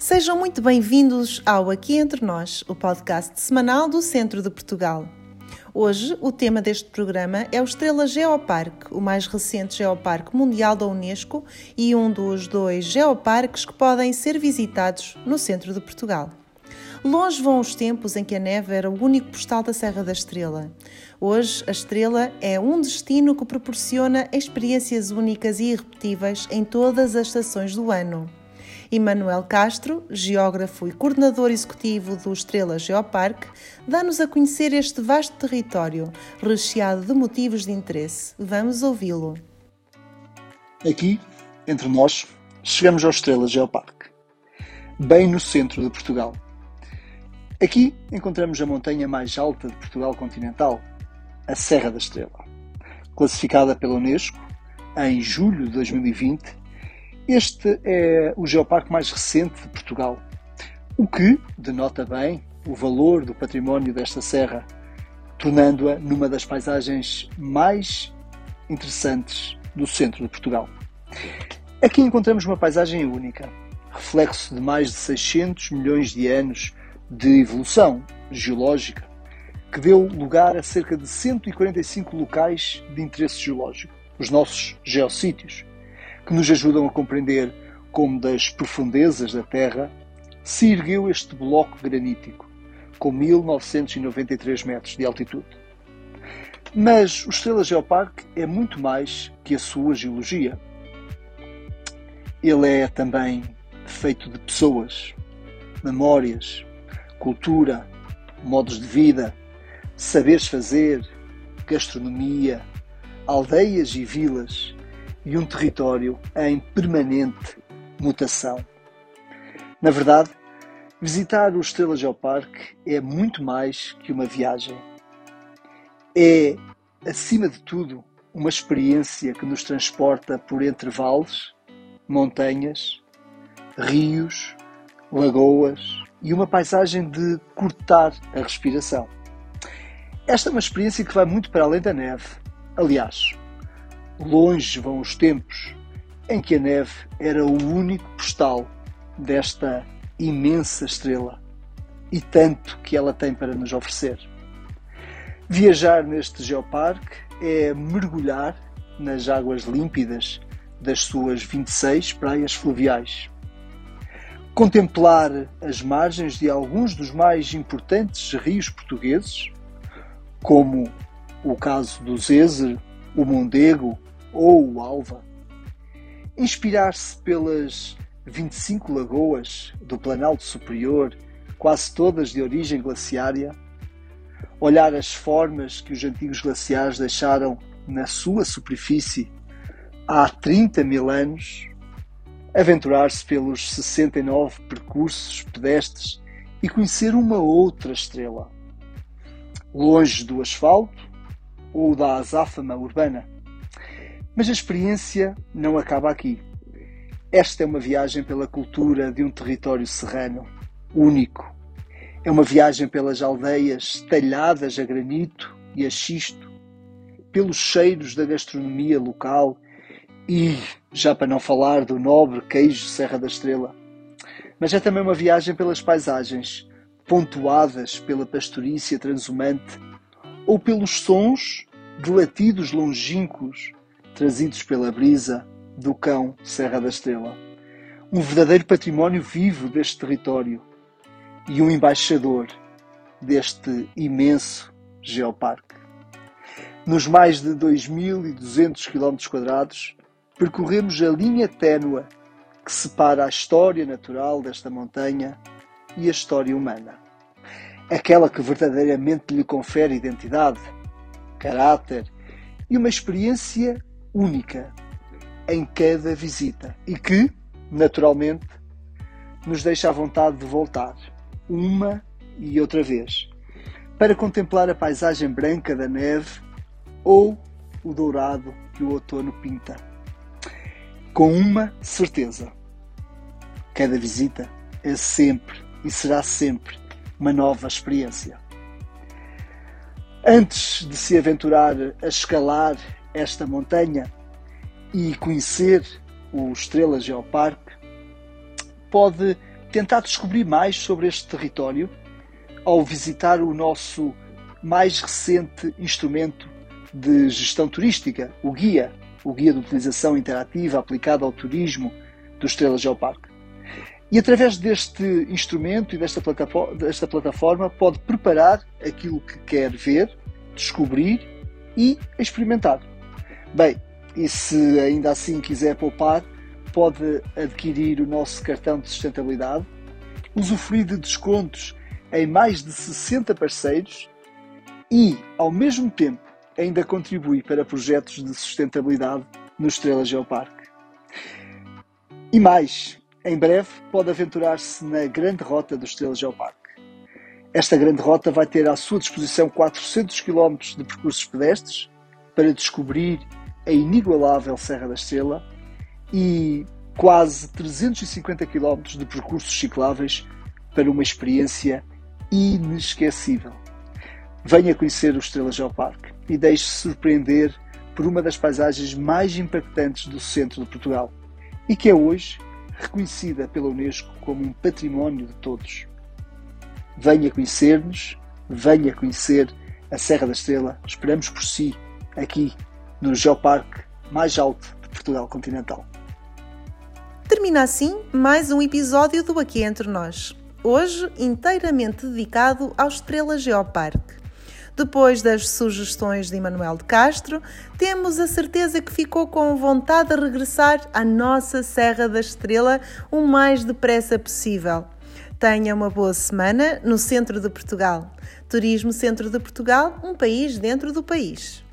Sejam muito bem-vindos ao Aqui Entre Nós, o podcast semanal do Centro de Portugal. Hoje, o tema deste programa é o Estrela Geoparque, o mais recente geoparque mundial da Unesco e um dos dois geoparques que podem ser visitados no centro de Portugal. Longe vão os tempos em que a neve era o único postal da Serra da Estrela. Hoje, a Estrela é um destino que proporciona experiências únicas e irrepetíveis em todas as estações do ano. Emanuel Castro, geógrafo e coordenador executivo do Estrela Geoparque, dá-nos a conhecer este vasto território, recheado de motivos de interesse. Vamos ouvi-lo. Aqui, entre nós, chegamos ao Estrela Geoparque, bem no centro de Portugal Aqui encontramos a montanha mais alta de Portugal continental, a Serra da Estrela. Classificada pela Unesco em julho de 2020, este é o geoparque mais recente de Portugal, o que denota bem o valor do património desta serra, tornando-a numa das paisagens mais interessantes do centro de Portugal. Aqui encontramos uma paisagem única, reflexo de mais de 600 milhões de anos de evolução geológica que deu lugar a cerca de 145 locais de interesse geológico, os nossos geossítios, que nos ajudam a compreender como das profundezas da Terra se ergueu este bloco granítico, com 1993 metros de altitude. Mas o Estrela Geoparque é muito mais que a sua geologia. Ele é também feito de pessoas, memórias, cultura, modos de vida, saberes fazer, gastronomia, aldeias e vilas e um território em permanente mutação. Na verdade, visitar o Estrela Geoparque é muito mais que uma viagem. É, acima de tudo, uma experiência que nos transporta por entre vales, montanhas, rios, lagoas, e uma paisagem de cortar a respiração. Esta é uma experiência que vai muito para além da neve. Aliás, longe vão os tempos em que a neve era o único postal desta imensa estrela e tanto que ela tem para nos oferecer. Viajar neste geoparque é mergulhar nas águas límpidas das suas 26 praias fluviais contemplar as margens de alguns dos mais importantes rios portugueses, como o caso do Zezer, o Mondego ou o Alva, inspirar-se pelas 25 lagoas do Planalto Superior, quase todas de origem glaciária, olhar as formas que os antigos glaciares deixaram na sua superfície há 30 mil anos. Aventurar-se pelos 69 percursos pedestres e conhecer uma outra estrela, longe do asfalto ou da azáfama urbana. Mas a experiência não acaba aqui. Esta é uma viagem pela cultura de um território serrano, único. É uma viagem pelas aldeias talhadas a granito e a xisto, pelos cheiros da gastronomia local e já para não falar do nobre queijo Serra da Estrela. Mas é também uma viagem pelas paisagens, pontuadas pela pastorícia transhumante ou pelos sons de latidos longínquos trazidos pela brisa do cão Serra da Estrela. Um verdadeiro património vivo deste território e um embaixador deste imenso geoparque. Nos mais de 2.200 km, percorremos a linha ténua que separa a história natural desta montanha e a história humana. Aquela que verdadeiramente lhe confere identidade, caráter e uma experiência única em cada visita e que, naturalmente, nos deixa à vontade de voltar, uma e outra vez, para contemplar a paisagem branca da neve ou o dourado que o outono pinta com uma certeza: cada visita é sempre e será sempre uma nova experiência. Antes de se aventurar a escalar esta montanha e conhecer o Estrela Geoparque, pode tentar descobrir mais sobre este território ao visitar o nosso mais recente instrumento de gestão turística, o guia, o guia de utilização interativa aplicado ao turismo do Estrela Geoparque. E através deste instrumento e desta plataforma, desta plataforma pode preparar aquilo que quer ver, descobrir e experimentar. Bem, e se ainda assim quiser poupar, pode adquirir o nosso cartão de sustentabilidade, usufruir de descontos em mais de 60 parceiros e, ao mesmo tempo, ainda contribui para projetos de sustentabilidade no Estrela Geoparque. E mais, em breve pode aventurar-se na grande rota do Estrela Geoparque. Esta grande rota vai ter à sua disposição 400 km de percursos pedestres para descobrir a inigualável Serra da Estrela e quase 350 km de percursos cicláveis para uma experiência inesquecível. Venha conhecer o Estrela Geoparque e deixe-se surpreender por uma das paisagens mais impactantes do centro de Portugal e que é hoje reconhecida pela Unesco como um património de todos. Venha conhecer-nos, venha conhecer a Serra da Estrela. Esperamos por si aqui no Geoparque mais alto de Portugal continental. Termina assim mais um episódio do Aqui Entre Nós, hoje inteiramente dedicado ao Estrela Geoparque. Depois das sugestões de Emanuel de Castro, temos a certeza que ficou com vontade de regressar à nossa Serra da Estrela o mais depressa possível. Tenha uma boa semana no centro de Portugal. Turismo Centro de Portugal, um país dentro do país.